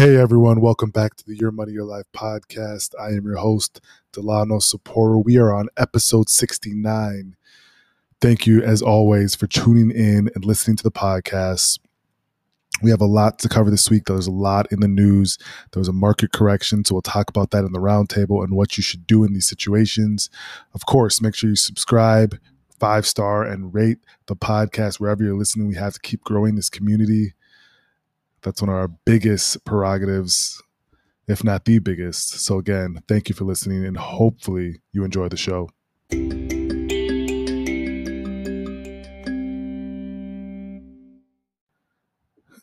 Hey everyone, welcome back to the Your Money Your Life podcast. I am your host, Delano Saporu. We are on episode 69. Thank you, as always, for tuning in and listening to the podcast. We have a lot to cover this week. There's a lot in the news. There was a market correction, so we'll talk about that in the roundtable and what you should do in these situations. Of course, make sure you subscribe, five star, and rate the podcast wherever you're listening. We have to keep growing this community that's one of our biggest prerogatives, if not the biggest. So, again, thank you for listening, and hopefully, you enjoy the show.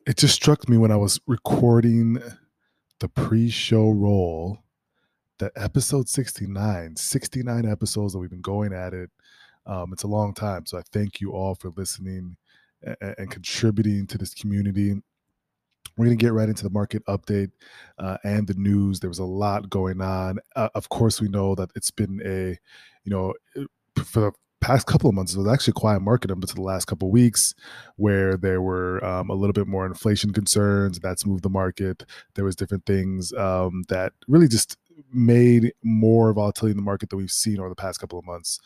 It just struck me when I was recording the pre show roll that episode 69, 69 episodes that we've been going at it. Um, it's a long time. So I thank you all for listening and, and contributing to this community we're going to get right into the market update uh, and the news. There was a lot going on. Uh, of course, we know that it's been a, you know, uh, for the past couple of months, it was actually a quiet market up until the last couple of weeks, where there were um, a little bit more inflation concerns. That's moved the market. There was different things um, that really just made more volatility in the market than we've seen over the past couple of months.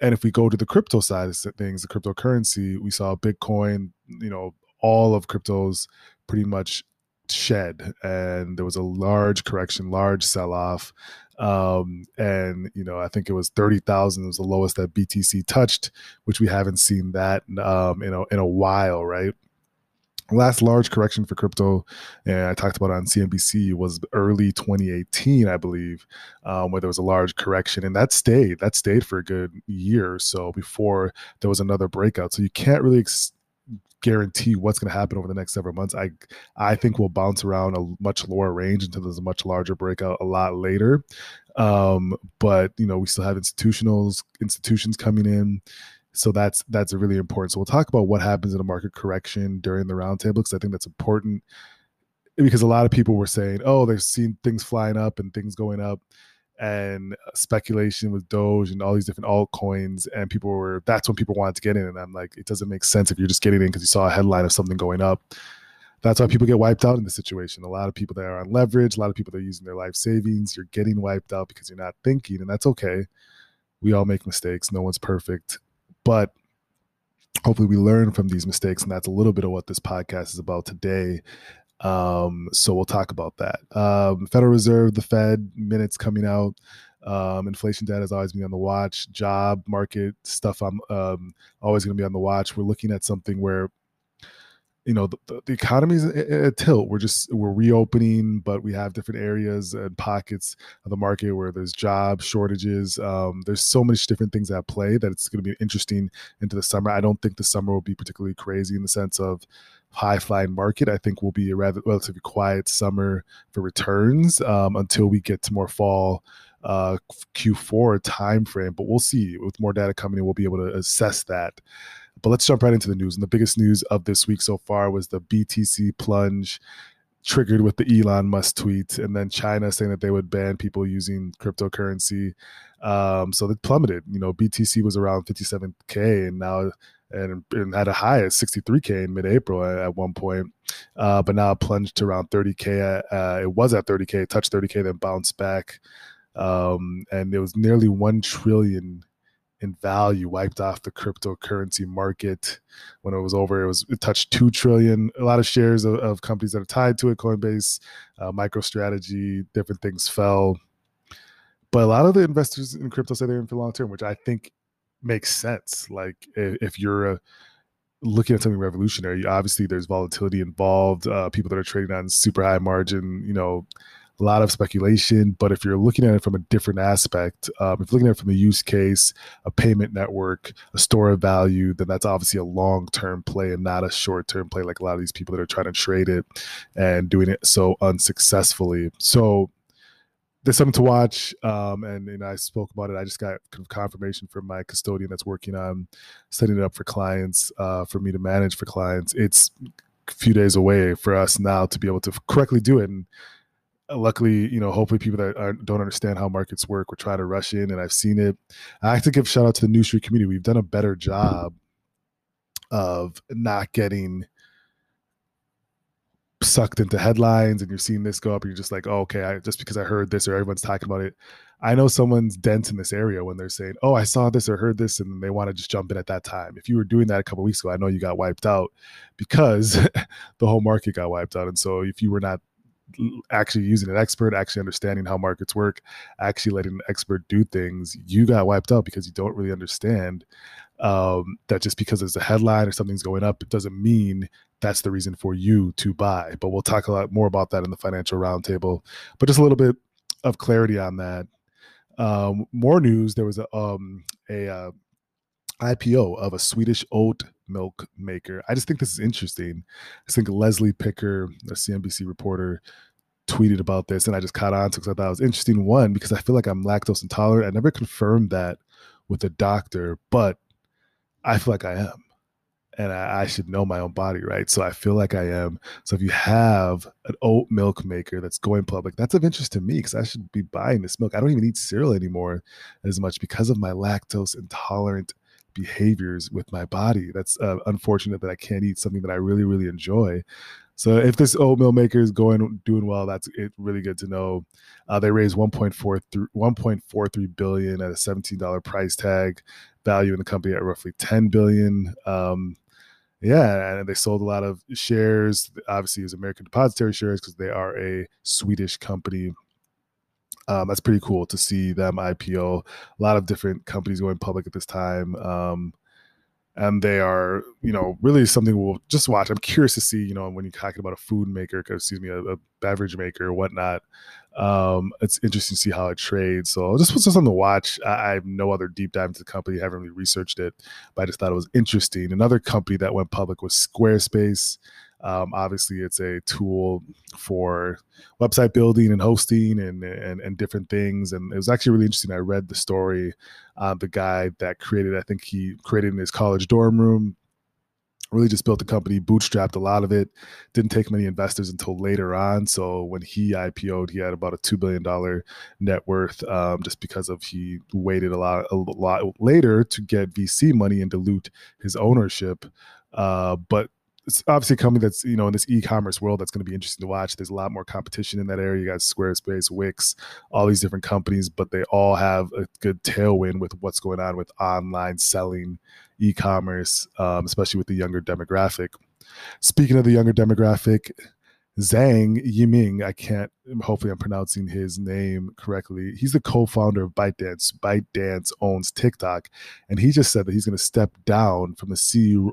And if we go to the crypto side of things, the cryptocurrency, we saw Bitcoin, you know, all of cryptos pretty much shed and there was a large correction large sell-off um, and you know i think it was 30000 was the lowest that btc touched which we haven't seen that um, a, in a while right? Last large correction for crypto and i talked about on cnbc was early 2018 i believe um, where there was a large correction and that stayed that stayed for a good year or so before there was another breakout. So you can't really ex- guarantee what's going to happen over the next several months. I I think we'll bounce around a much lower range until there's a much larger breakout a lot later. Um, but you know, we still have institutionals institutions coming in. So that's that's really important. So we'll talk about what happens in a market correction during the roundtable because I think that's important because a lot of people were saying, "Oh, they've seen things flying up and things going up." And speculation with Doge and all these different altcoins, and people were that's when people wanted to get in, and I'm like, it doesn't make sense if you're just getting in because you saw a headline of something going up. That's why people get wiped out in this situation. A lot of people that are on leverage, a lot of people that are using their life savings, you're getting wiped out because you're not thinking, and that's okay. We all make mistakes. No one's perfect, but hopefully we learn from these mistakes, and that's a little bit of what this podcast is about today. Um, so we'll talk about that. Um, Federal Reserve, the Fed minutes coming out. Um, inflation data is always be on the watch. Job market stuff. I'm um, always going to be on the watch. We're looking at something where you know the, the economy is a tilt we're just we're reopening but we have different areas and pockets of the market where there's job shortages um, there's so many different things at play that it's going to be interesting into the summer i don't think the summer will be particularly crazy in the sense of high flying market. I think will be a rather relatively quiet summer for returns um, until we get to more fall uh, Q4 timeframe. But we'll see. With more data coming in, we'll be able to assess that. But let's jump right into the news. And the biggest news of this week so far was the BTC plunge triggered with the Elon Musk tweet, and then China saying that they would ban people using cryptocurrency. Um, so it plummeted. You know, BTC was around 57k, and now and, and had a high at 63k in mid-April at, at one point, uh, but now plunged to around 30k. Uh, it was at 30k, touched 30k, then bounced back, um, and it was nearly one trillion in value wiped off the cryptocurrency market when it was over. It was it touched two trillion. A lot of shares of, of companies that are tied to it, Coinbase, uh, MicroStrategy, different things fell. But a lot of the investors in crypto say they're in for long term, which I think makes sense. Like if you're a, looking at something revolutionary, obviously there's volatility involved. Uh, people that are trading on super high margin, you know, a lot of speculation. But if you're looking at it from a different aspect, um, if you're looking at it from a use case, a payment network, a store of value, then that's obviously a long term play and not a short term play like a lot of these people that are trying to trade it and doing it so unsuccessfully. So there's something to watch. Um, and, and I spoke about it. I just got confirmation from my custodian that's working on setting it up for clients, uh, for me to manage for clients. It's a few days away for us now to be able to correctly do it. And luckily, you know, hopefully people that are, don't understand how markets work will try to rush in. And I've seen it. I have to give shout out to the New Street community. We've done a better job of not getting sucked into headlines and you're seeing this go up and you're just like oh, okay I, just because i heard this or everyone's talking about it i know someone's dense in this area when they're saying oh i saw this or heard this and they want to just jump in at that time if you were doing that a couple weeks ago i know you got wiped out because the whole market got wiped out and so if you were not actually using an expert actually understanding how markets work actually letting an expert do things you got wiped out because you don't really understand um, that just because there's a headline or something's going up, it doesn't mean that's the reason for you to buy. But we'll talk a lot more about that in the financial roundtable. But just a little bit of clarity on that. Um, more news: there was a um, a uh, IPO of a Swedish oat milk maker. I just think this is interesting. I think Leslie Picker, a CNBC reporter, tweeted about this, and I just caught on to because I thought it was interesting. One, because I feel like I'm lactose intolerant. I never confirmed that with a doctor, but I feel like I am. And I, I, should know my own body, right? So I feel like I am. So if you have an oat milk maker that's going public, that's of interest to me because I should be buying this milk. I don't even eat cereal anymore as much because of my lactose intolerant behaviors with my body. That's uh, unfortunate that I can't eat something that I really, really enjoy. So if this oatmeal maker is going doing well, that's it, really good to know. Uh, they raised 1.43 1.43 billion at a $17 price tag, value in the company at roughly 10 billion. Um, yeah, and they sold a lot of shares. Obviously, as American Depository shares because they are a Swedish company. Um, that's pretty cool to see them IPO. A lot of different companies going public at this time. Um, and they are you know really something we'll just watch. I'm curious to see you know when you're talking about a food maker excuse me a, a beverage maker or whatnot um, it's interesting to see how it trades. So this was just something to watch. I, I, have no other deep dive into the company. I haven't really researched it but i just thought it was interesting. Another company that went public was squarespace um, obviously, it's a tool for website building and hosting and, and and different things. And it was actually really interesting. I read the story. Uh, the guy that created, I think he created in his college dorm room. Really just built the company, bootstrapped a lot of it. Didn't take many investors until later on. So when he IPO'd, he had about a two billion dollar net worth, um, just because of he waited a lot a lot later to get VC money and dilute his ownership. Uh, but it's obviously a company that's you know in this e-commerce world that's going to be interesting to watch. There's a lot more competition in that area. You got Squarespace, Wix, all these different companies, but they all have a good tailwind with what's going on with online selling, e-commerce, um, especially with the younger demographic. Speaking of the younger demographic, Zhang Yiming, I can't, hopefully I'm pronouncing his name correctly. He's the co founder of ByteDance. ByteDance owns TikTok. And he just said that he's going to step down from the CEO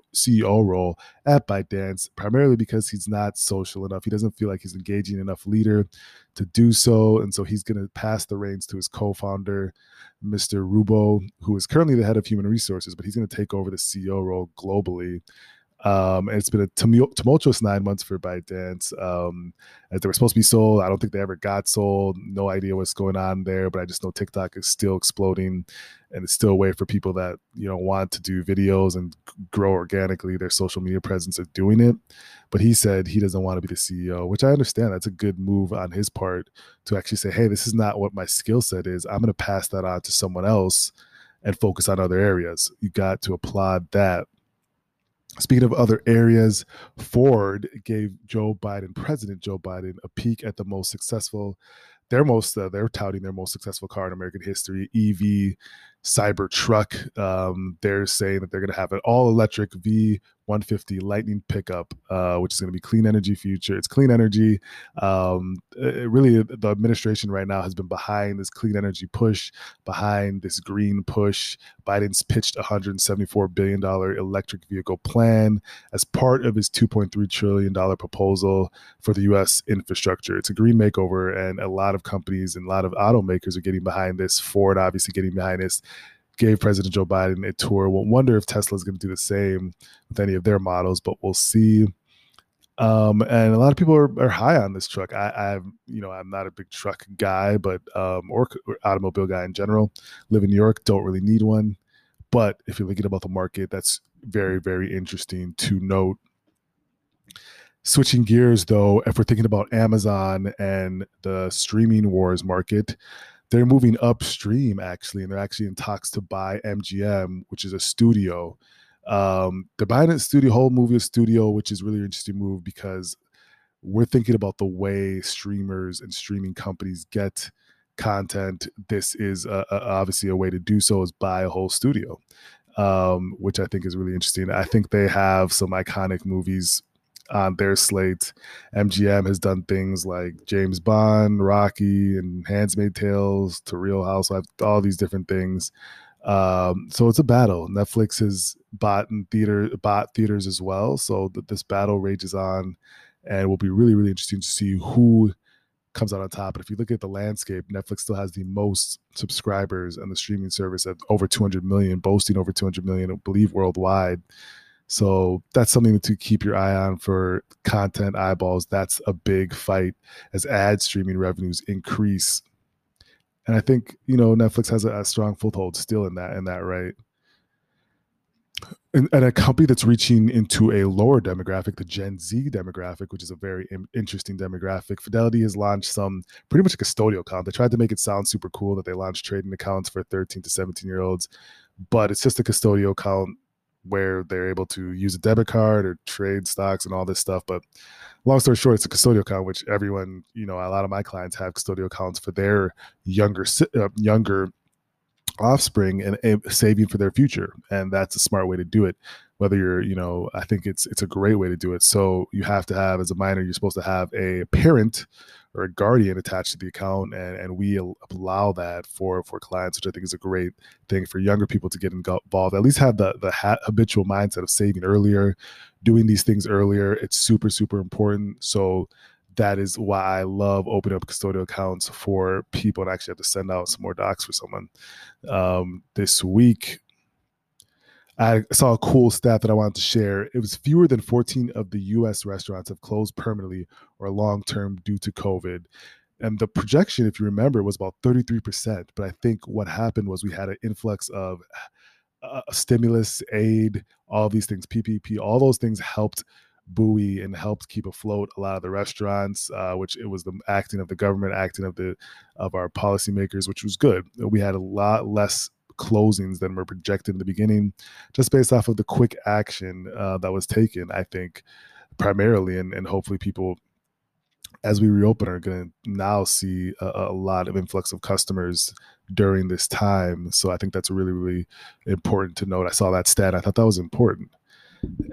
role at ByteDance, primarily because he's not social enough. He doesn't feel like he's engaging enough leader to do so. And so he's going to pass the reins to his co founder, Mr. Rubo, who is currently the head of human resources, but he's going to take over the CEO role globally. Um, and it's been a tumultuous nine months for ByteDance. Um, as they were supposed to be sold, I don't think they ever got sold. No idea what's going on there, but I just know TikTok is still exploding, and it's still a way for people that you know want to do videos and grow organically their social media presence of doing it. But he said he doesn't want to be the CEO, which I understand. That's a good move on his part to actually say, "Hey, this is not what my skill set is. I'm going to pass that on to someone else." And focus on other areas. You got to applaud that Speaking of other areas, Ford gave Joe Biden, President Joe Biden, a peek at the most successful, their most, uh, they're touting their most successful car in American history, EV Cyber truck. Um, they're saying that they're going to have an all electric V 150 Lightning pickup, uh, which is going to be clean energy future. It's clean energy. Um, it really, the administration right now has been behind this clean energy push, behind this green push. Biden's pitched a 174 billion dollar electric vehicle plan as part of his 2.3 trillion dollar proposal for the U.S. infrastructure. It's a green makeover, and a lot of companies and a lot of automakers are getting behind this. Ford, obviously, getting behind this gave President Joe Biden a tour. We'll wonder if Tesla is going to do the same with any of their models, but we'll see. Um, and a lot of people are, are high on this truck. I, I you know, I'm not a big truck guy, but um, or, or automobile guy in general. Live in New York, don't really need one. But if you're thinking about the market, that's very, very interesting to note. Switching gears, though, if we're thinking about Amazon and the streaming wars market, they're moving upstream actually, and they're actually in talks to buy MGM, which is a studio. Um, they're buying a studio, whole movie studio, which is really interesting move because we're thinking about the way streamers and streaming companies get content. This is a, a, obviously a way to do so is buy a whole studio, um, which I think is really interesting. I think they have some iconic movies on their slate. MGM has done things like James Bond, Rocky, and Handmaid's Tales to Real Housewives, all these different things. Um, so it's a battle. Netflix has bought in theater, bought theaters as well. So th- this battle rages on, and it will be really, really interesting to see who comes out on top. But if you look at the landscape, Netflix still has the most subscribers on the streaming service at over 200 million, boasting over 200 million, I believe, worldwide. So that's something to keep your eye on for content eyeballs. That's a big fight as ad streaming revenues increase. And I think, you know, Netflix has a, a strong foothold still in that in that right. And, and, a company that's reaching into a lower demographic, the Gen Z demographic, which is a very Im- interesting demographic. Fidelity has launched some pretty much a custodial account. They tried to make it sound super cool that they launched trading accounts for 13 to 17 year olds, but it's just a custodial account where they're able to use a debit card or trade stocks and all this stuff. But long story short, it's a custodial account, which everyone, you know, a lot of my clients have custodial accounts for their younger, uh, younger offspring and, saving for their future. And that's a smart way to do it. Whether you're, you know, I think it's it's a great way to do it. So you have to have as a minor, you're supposed to have a parent or a guardian attached to the account and, and we allow that for for clients which i think is a great thing for younger people to get involved at least have the the habitual mindset of saving earlier doing these things earlier it's super super important so that is why I love opening up custodial accounts for people and actually have to send out some more docs for someone. Um, this week, I saw a cool stat that I wanted to share. It was fewer than 14 of the US restaurants have closed permanently or long term due to COVID. And the projection, if you remember, was about 33%. But I think what happened was we had an influx of uh, stimulus, aid, all these things, PPP, all those things helped buoy and helped keep afloat a lot of the restaurants, uh, which it was the acting of the government, acting of the of our policymakers, which was good. We had a lot less closings than were projected in the beginning, just based off of the quick action uh, that was taken. I think primarily, and, and hopefully people as we reopen are going to now see a, a, lot of influx of customers during this time. So I think that's really really important to note. I saw that stat. I thought that was important.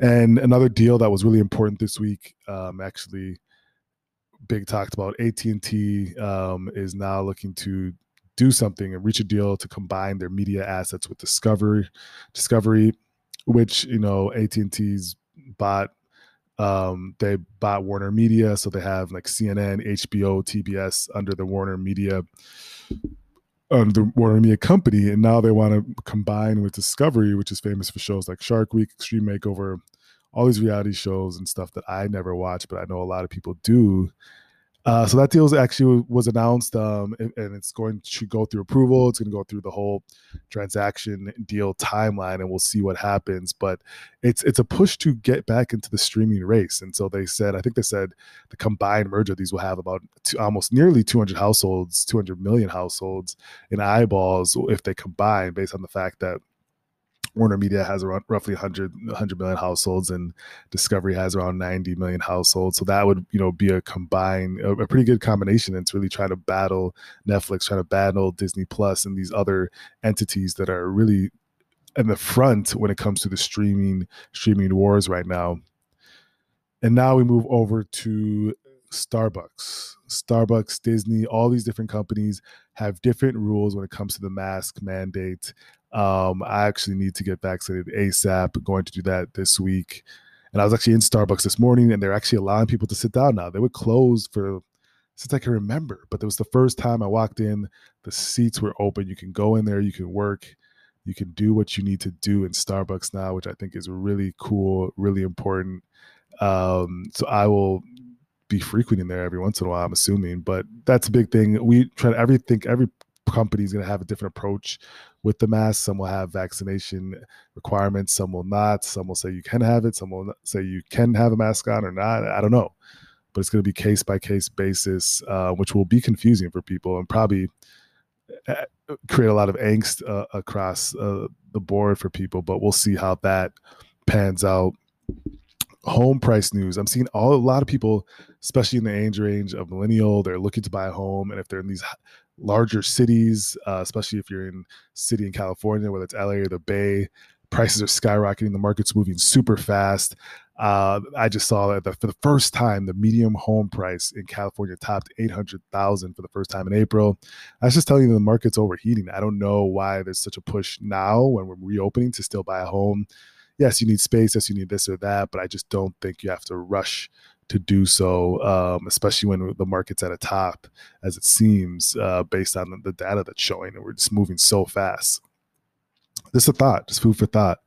And another deal that was really important this week, um, actually, big talked about AT and T um, is now looking to do something and reach a deal to combine their media assets with Discovery, Discovery, which you know AT and T's bought. Um, they bought Warner Media, so they have like CNN, HBO, TBS under the Warner Media under the Warner Media company, and now they want to combine with Discovery, which is famous for shows like Shark Week, Extreme Makeover, all these reality shows and stuff that I never watch, but I know a lot of people do. Uh, so that deal actually was announced, um, and, and, it's going to go through approval. It's going to go through the whole transaction deal timeline, and we'll see what happens. But it's it's a push to get back into the streaming race. And so they said, I think they said the combined merger of these will have about two, almost nearly 200 households, 200 million households in eyeballs if they combine, based on the fact that Warner Media has around roughly 100, 100 million households, and Discovery has around 90 million households. So that would, you know, be a combined, a, a pretty good combination. It's really trying to battle Netflix, trying to battle Disney Plus and these other entities that are really in the front when it comes to the streaming streaming wars right now. And now we move over to Starbucks. Starbucks, Disney, all these different companies have different rules when it comes to the mask mandate. Um, I actually need to get vaccinated ASAP. Going to do that this week. And I was actually in Starbucks this morning, and they're actually allowing people to sit down now. They were closed for since I can remember, but it was the first time I walked in. The seats were open. You can go in there. You can work. You can do what you need to do in Starbucks now, which I think is really cool, really important. Um, so I will be frequenting there every once in a while. I'm assuming, but that's a big thing. We try to every think every company is going to have a different approach with the mask. Some will have vaccination requirements, some will not. Some will say you can have it, some will say you can have a mask on or not. I don't know. But it's going to be case by case basis, uh, which will be confusing for people and probably uh, create a lot of angst uh, across uh, the board for people. But we'll see how that pans out. home price news. I'm seeing all a lot of people, especially in the age range of millennial, they're looking to buy a home, and if they're in these larger cities, uh, especially if you're in city in California, whether it's LA or the Bay, prices are skyrocketing. The market's moving super fast. Uh, I just saw that for the first time, the medium home price in California topped 800,000 for the first time in April. I was just telling you the market's overheating. I don't know why there's such a push now when we're reopening to still buy a home. Yes, you need space. Yes, you need this or that, but I just don't think you have to rush to do so, um, especially when the market's at a top, as it seems, uh, based on the data that's showing, and we're just moving so fast. Just a thought, just food for thought.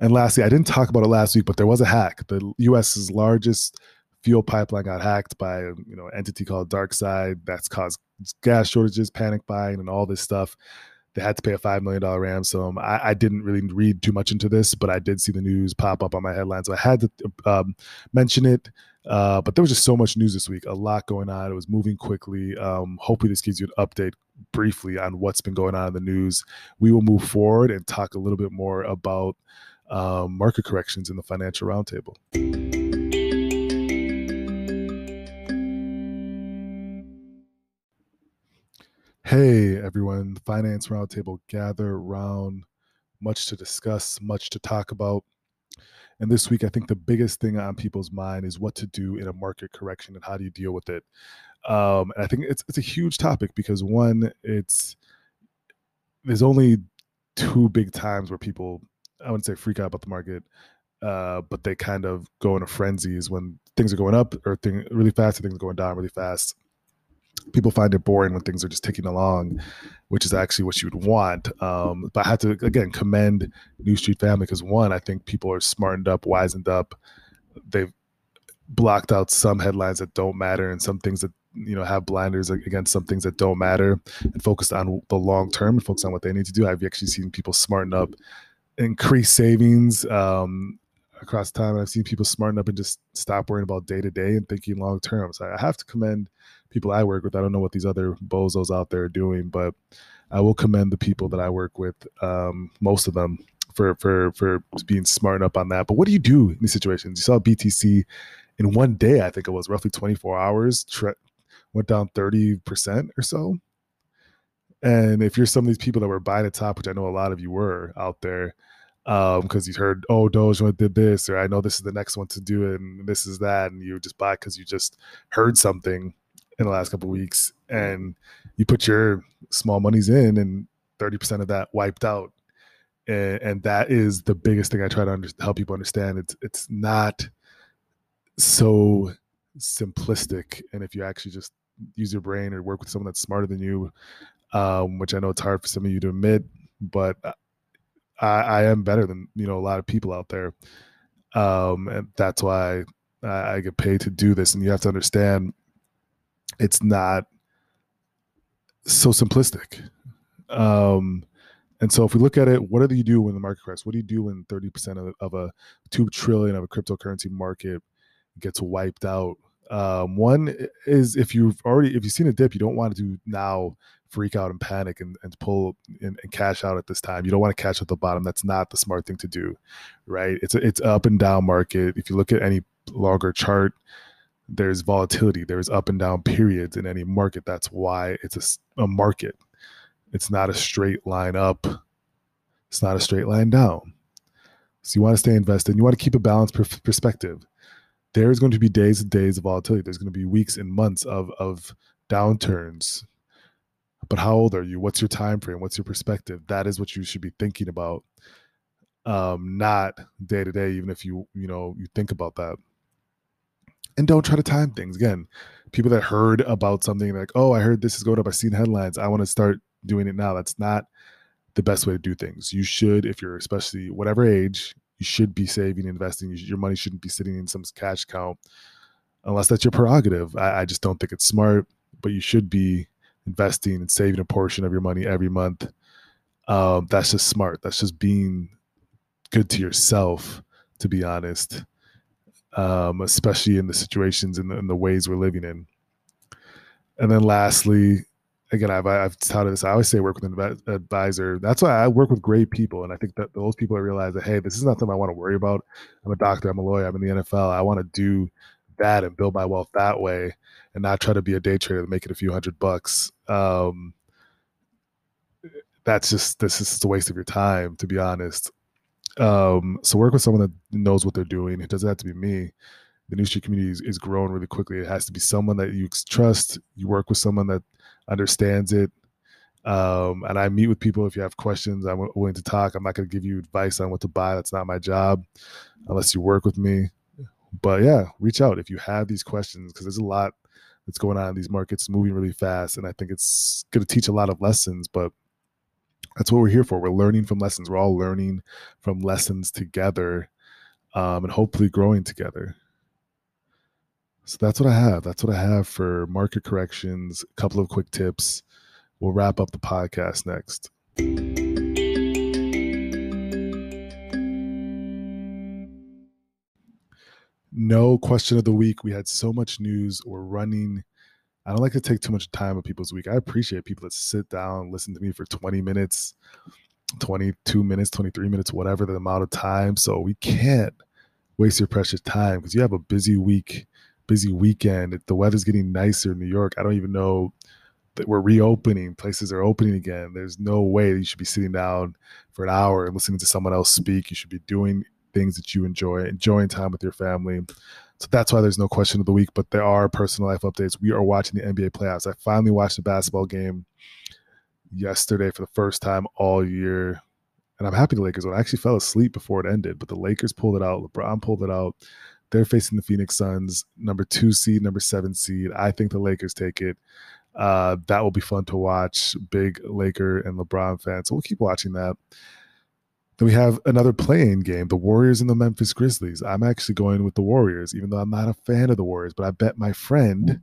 And lastly, I didn't talk about it last week, but there was a hack. The U.S.'s largest fuel pipeline got hacked by you know entity called DarkSide. That's caused gas shortages, panic buying, and all this stuff. They had to pay a five million dollar ransom. I, I, didn't really read too much into this, but I did see the news pop up on my headlines, so I had to um, mention it. Uh, but there was just so much news this week, a lot going on. It was moving quickly. Um, hopefully, this gives you an update briefly on what's been going on in the news. We will move forward and talk a little bit more about um, market corrections in the financial roundtable. Hey everyone, Finance Roundtable gather around, much to discuss, much to talk about. And this week, I think the biggest thing on people's mind is what to do in a market correction and how do you deal with it. Um, and I think it's it's a huge topic because one, it's there's only two big times where people I wouldn't say freak out about the market, uh, but they kind of go in a frenzy is when things are going up or thing really fast and things are going down really fast. People find it boring when things are just ticking along, which is actually what you would want. Um, but I have to again commend New Street Family because one, I think people are smartened up, wizened up. They've blocked out some headlines that don't matter and some things that you know have blinders against some things that don't matter and focused on the long term and focused on what they need to do. I've actually seen people smarten up increase savings um, across time. And I've seen people smarten up and just stop worrying about day to day and thinking long term. So I have to commend people I work with. I don't know what these other bozos out there are doing, but I will commend the people that I work with, um, most of them, for for for being smart up on that. But what do you do in these situations? You saw BTC in one day, I think it was roughly 24 hours, tre- went down 30% or so. And if you're some of these people that were buying the top, which I know a lot of you were out there, because um, you heard, oh, Dogecoin did this, or I know this is the next one to do and this is that, and you just buy because you just heard something in the last couple weeks, and you put your small monies in, and thirty percent of that wiped out, and, and, that is the biggest thing I try to under- help people understand. It's it's not so simplistic, and if you actually just use your brain or work with someone that's smarter than you um, which I know it's hard for some of you to admit, but I, I am better than you know a lot of people out there, um, and that's why I, I get paid to do this. And you have to understand, it's not so simplistic. Um, and so if we look at it, what do you do when the market crashes? What do you do when 30% of, of a 2 trillion of a cryptocurrency market gets wiped out? Um, one is if you've already if you've seen a dip, you don't want to now freak out and panic and, and pull and, and, cash out at this time. You don't want to cash at the bottom. That's not the smart thing to do, right? It's a, it's up and down market. If you look at any longer chart, there's volatility. There's up and down periods in any market. That's why it's a, a market. It's not a straight line up. It's not a straight line down. So you want to stay invested. You want to keep a balanced per- perspective. There's going to be days and days of volatility. There's going to be weeks and months of of downturns but how old are you what's your time frame what's your perspective that is what you should be thinking about um not day to day even if you you know you think about that and don't try to time things. Again people that heard about something like oh i heard this is going up i've seen headlines i want to start doing it now. That's not the best way to do things. You should if you're especially whatever age you should be saving investing you should, your money shouldn't be sitting in some cash account unless that's your prerogative. I, I just don't think it's smart but you should be investing and saving a portion of your money every month. Um, that's just smart. That's just being good to yourself, to be honest, um, especially in the situations and the, the ways we're living in. And then lastly, again, I've I've touted this. I always say work with an advisor. That's why I work with great people, and I think that those people realize that hey, this is nothing I want to worry about. I'm a doctor. I'm a lawyer. I'm in the NFL. I want to do that and build my wealth that way, and not try to be a day trader to make it a few hundred bucks. Um, that's just this is just a waste of your time, to be honest. Um, so work with someone that knows what they're doing. It doesn't have to be me. The New Street community is, is growing really quickly. It has to be someone that you trust. You work with someone that understands it. Um, and I meet with people if you have questions. I'm willing to talk. I'm not going to give you advice on what to buy. That's not my job unless you work with me. But yeah, reach out if you have these questions because there's a lot that's going on in these markets moving really fast. And I think it's going to teach a lot of lessons, but that's what we're here for. We're learning from lessons. We're all learning from lessons together um, and hopefully growing together. So that's what I have. That's what I have for market corrections, a couple of quick tips. We'll wrap up the podcast next. No question of the week. We had so much news. We're running. I don't like to take too much time of people's week. I appreciate people that sit down, listen to me for 20 minutes, 22 minutes, 23 minutes, whatever the amount of time. So we can't waste your precious time because you have a busy week busy weekend. The weather's getting nicer in New York. I don't even know that we're reopening. Places are opening again. There's no way you should be sitting down for an hour and listening to someone else speak. You should be doing things that you enjoy, enjoying time with your family. So that's why there's no question of the week, but there are personal life updates. We are watching the NBA playoffs. I finally watched a basketball game yesterday for the first time all year. And I'm happy the Lakers won. I actually fell asleep before it ended, but the Lakers pulled it out. LeBron pulled it out. They're facing the Phoenix Suns, number two seed, number seven seed. I think the Lakers take it. Uh, that will be fun to watch. Big Laker and LeBron fan. So we'll keep watching that. Then we have another playing game, the Warriors and the Memphis Grizzlies. I'm actually going with the Warriors, even though I'm not a fan of the Warriors, but I bet my friend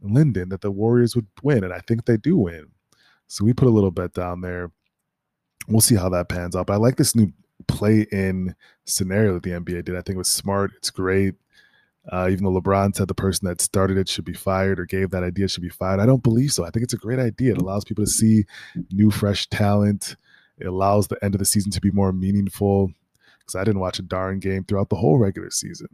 Lyndon that the Warriors would win, and I think they do win. So we put a little bet down there. We'll see how that pans out. But I like this new play in scenario that the NBA did. I think it was smart. It's great. Uh, even though LeBron said the person that started it should be fired or gave that idea should be fired, I don't believe so. I think it's a great idea. It allows people to see new, fresh talent. It allows the end of the season to be more meaningful because I didn't watch a darn game throughout the whole regular season.